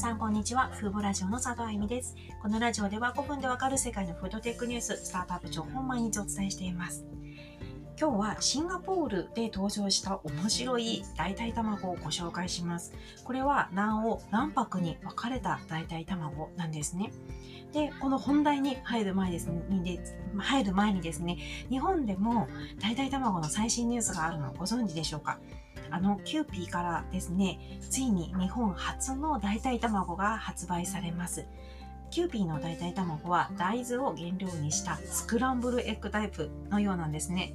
さんこんにちは。フーボラジオの佐藤あゆみです。このラジオでは5分でわかる世界のフードテックニュース、スタートアップ情報を毎日お伝えしています。今日はシンガポールで登場した面白い代替卵をご紹介します。これは卵黄、卵白に分かれた代替卵なんですね。で、この本題に入る前ですね、入る前にですね、日本でも代替卵の最新ニュースがあるのをご存知でしょうか？あの、キューピーからですね、ついに日本初の代替卵が発売されます。キューピーの代替卵は大豆を原料にしたスクランブルエッグタイプのようなんですね。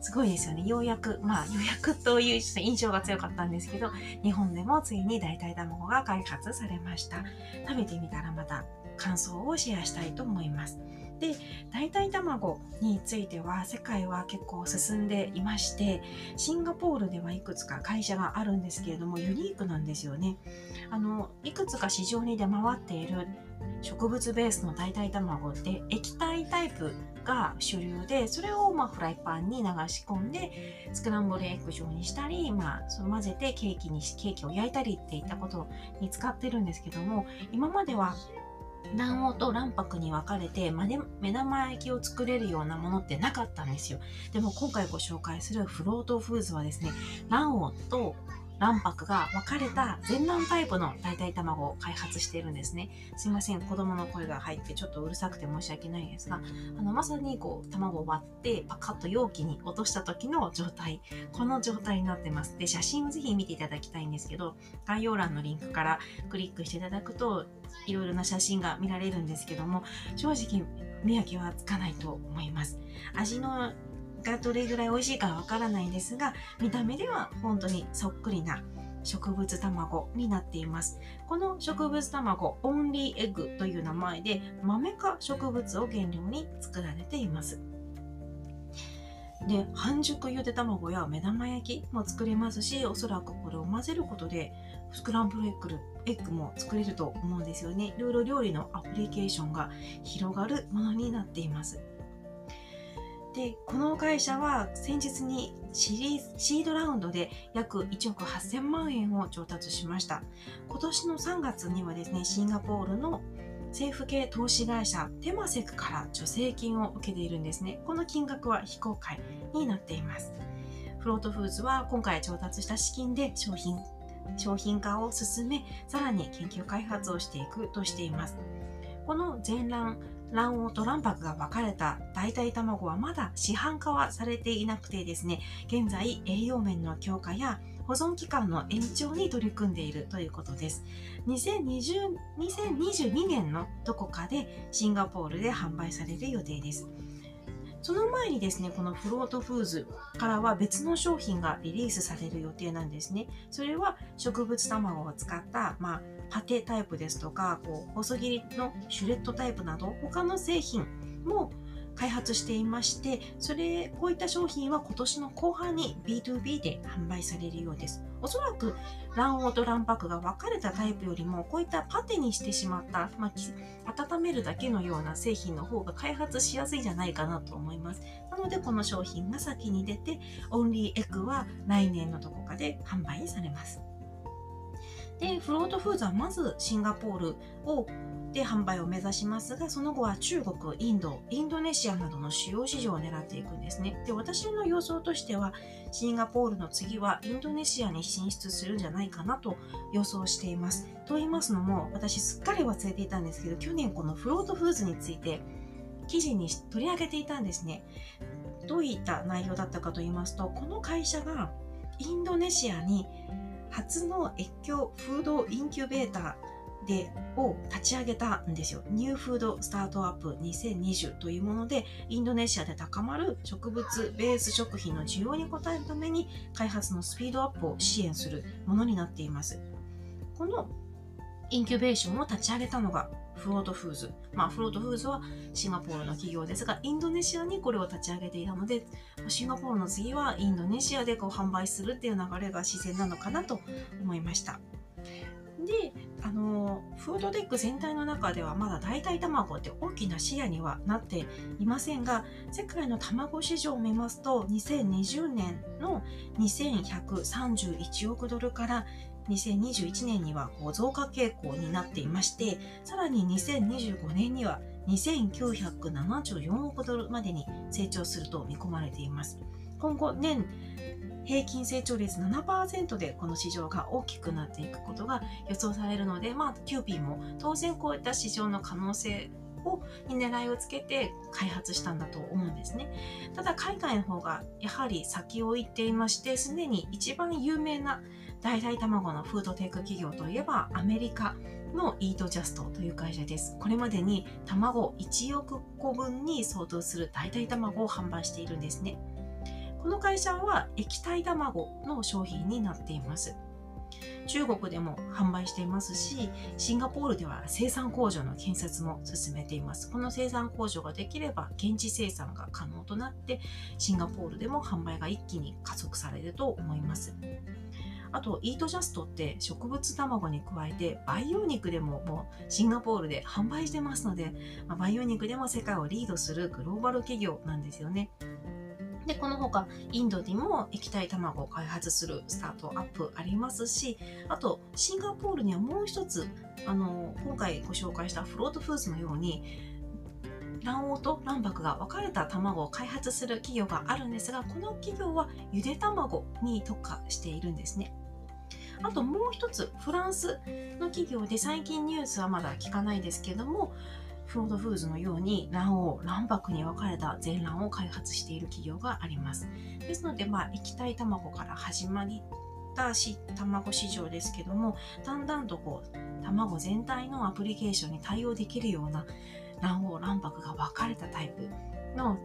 すごいですよね。ようやく、まあ、予約という印象が強かったんですけど、日本でもついに代替卵が開発されました。食べてみたらまた感想をシェアしたいと思います。で、代替卵については世界は結構進んでいまして、シンガポールではいくつか会社があるんですけれども、ユニークなんですよね。あの、いくつか市場に出回っている植物ベースの代替卵って液体タイプが主流で、それをまあフライパンに流し込んで、スクランブルエッグ状にしたり、まあ、その混ぜてケーキに、ケーキを焼いたりっていったことに使ってるんですけども、今までは卵黄と卵白に分かれて、目玉焼きを作れるようなものってなかったんですよ。でも今回ご紹介するフロートフーズはですね、卵黄と卵白が分かれた全卵タイプの代替卵を開発しているんですね。すいません、子供の声が入ってちょっとうるさくて申し訳ないですが、あの、まさにこう、卵を割ってパカッと容器に落とした時の状態、この状態になってます。で、写真をぜひ見ていただきたいんですけど、概要欄のリンクからクリックしていただくと、いろいろな写真が見られるんですけども、正直見分けはつかないと思います。味のがどれぐらい美味しいかわからないんですが、見た目では本当にそっくりな植物卵になっています。この植物卵、オンリーエッグという名前で豆か植物を原料に作られています。で、半熟ゆで卵や目玉焼きも作れますし、おそらくこれを混ぜることで、スクランブルエッグエッグも作れると思うんですよね。いろいろ料理のアプリケーションが広がるものになっています。で、この会社は先日にシリーズシードラウンドで約1億8000万円を調達しました。今年の3月にはですね、シンガポールの政府系投資会社テマセクから助成金を受けているんですね。この金額は非公開になっています。フロートフーズは今回調達した資金で商品、商品化を進め、さらに研究開発をしていくとしています。この全卵卵黄と卵白が分かれた代替卵はまだ市販化はされていなくてですね、現在栄養面の強化や保存期間の延長に取り組んでいるということです。2020 2022年のどこかでシンガポールで販売される予定です。その前にですね、このフロートフーズからは別の商品がリリースされる予定なんですね。それは植物卵を使った、まあ、パテタイプですとか、こう、細切りのシュレッドタイプなど、他の製品も開発していまして、それ、こういった商品は今年の後半に B2B で販売されるようです。おそらく卵黄と卵白が分かれたタイプよりも、こういったパテにしてしまった、まあ、温めるだけのような製品の方が開発しやすいんじゃないかなと思います。なので、この商品が先に出て、オンリーエッグは来年のどこかで販売されます。で、フロートフーズはまずシンガポールをで販売を目指しますが、その後は中国、インド、インドネシアなどの主要市場を狙っていくんですね。で、私の予想としては、シンガポールの次はインドネシアに進出するんじゃないかなと予想しています。と言いますのも、私すっかり忘れていたんですけど、去年このフロートフーズについて記事に取り上げていたんですね。どういった内容だったかと言いますと、この会社がインドネシアに初の越境フードインキュベーターで、を立ち上げたんですよ。ニューフードスタートアップ2020というもので、インドネシアで高まる植物ベース食品の需要に応えるために開発のスピードアップを支援するものになっています。このインキュベーションを立ち上げたのがフロートフーズ。まあ、フロートフーズはシンガポールの企業ですが、インドネシアにこれを立ち上げていたので、シンガポールの次はインドネシアでこう販売するっていう流れが自然なのかなと思いました。で、あのフードテック全体の中ではまだ代替卵って大きな視野にはなっていませんが世界の卵市場を見ますと2020年の2131億ドルから2021年にはこう増加傾向になっていましてさらに2025年には2974億ドルまでに成長すると見込まれています。今後年平均成長率7%でこの市場が大きくなっていくことが予想されるので、まあ、キューピーも当然こういった市場の可能性をに狙いをつけて開発したんだと思うんですね。ただ海外の方がやはり先を行っていましてすでに一番有名な代替卵のフードテック企業といえばアメリカのイートジャストという会社です。これまでに卵1億個分に相当する代替卵を販売しているんですね。この会社は液体卵の商品になっています。中国でも販売していますし、シンガポールでは生産工場の建設も進めています。この生産工場ができれば現地生産が可能となって、シンガポールでも販売が一気に加速されると思います。あと、イートジャストって植物卵に加えて培養肉でももうシンガポールで販売してますので、まあ、培養肉でも世界をリードするグローバル企業なんですよね。で、この他、インドにも液体卵を開発するスタートアップありますし、あと、シンガポールにはもう一つ、あの、今回ご紹介したフロートフーズのように、卵黄と卵白が分かれた卵を開発する企業があるんですが、この企業はゆで卵に特化しているんですね。あともう一つ、フランスの企業で最近ニュースはまだ聞かないですけども、フードフーズのように卵黄、卵白に分かれた全卵を開発している企業があります。ですので、まあ、液体卵から始まりたし卵市場ですけども、だんだんとこう、卵全体のアプリケーションに対応できるような卵黄、卵白が分かれたタイプの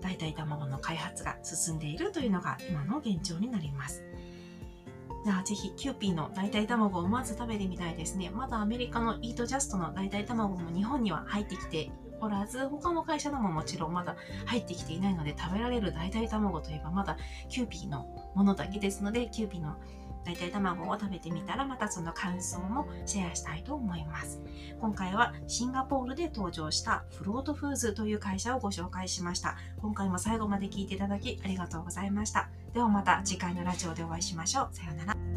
代替卵の開発が進んでいるというのが今の現状になります。じゃあぜひキューピーの代替卵をまず食べてみたいですね。まだアメリカの Eat Just の代替卵も日本には入ってきておらず、他の会社のももちろんまだ入ってきていないので食べられる代替卵といえばまだキューピーのものだけですので、キューピーの代替卵を食べてみたらまたその感想もシェアしたいと思います。今回はシンガポールで登場したフロートフーズという会社をご紹介しました。今回も最後まで聞いていただきありがとうございました。ではまた次回のラジオでお会いしましょう。さようなら。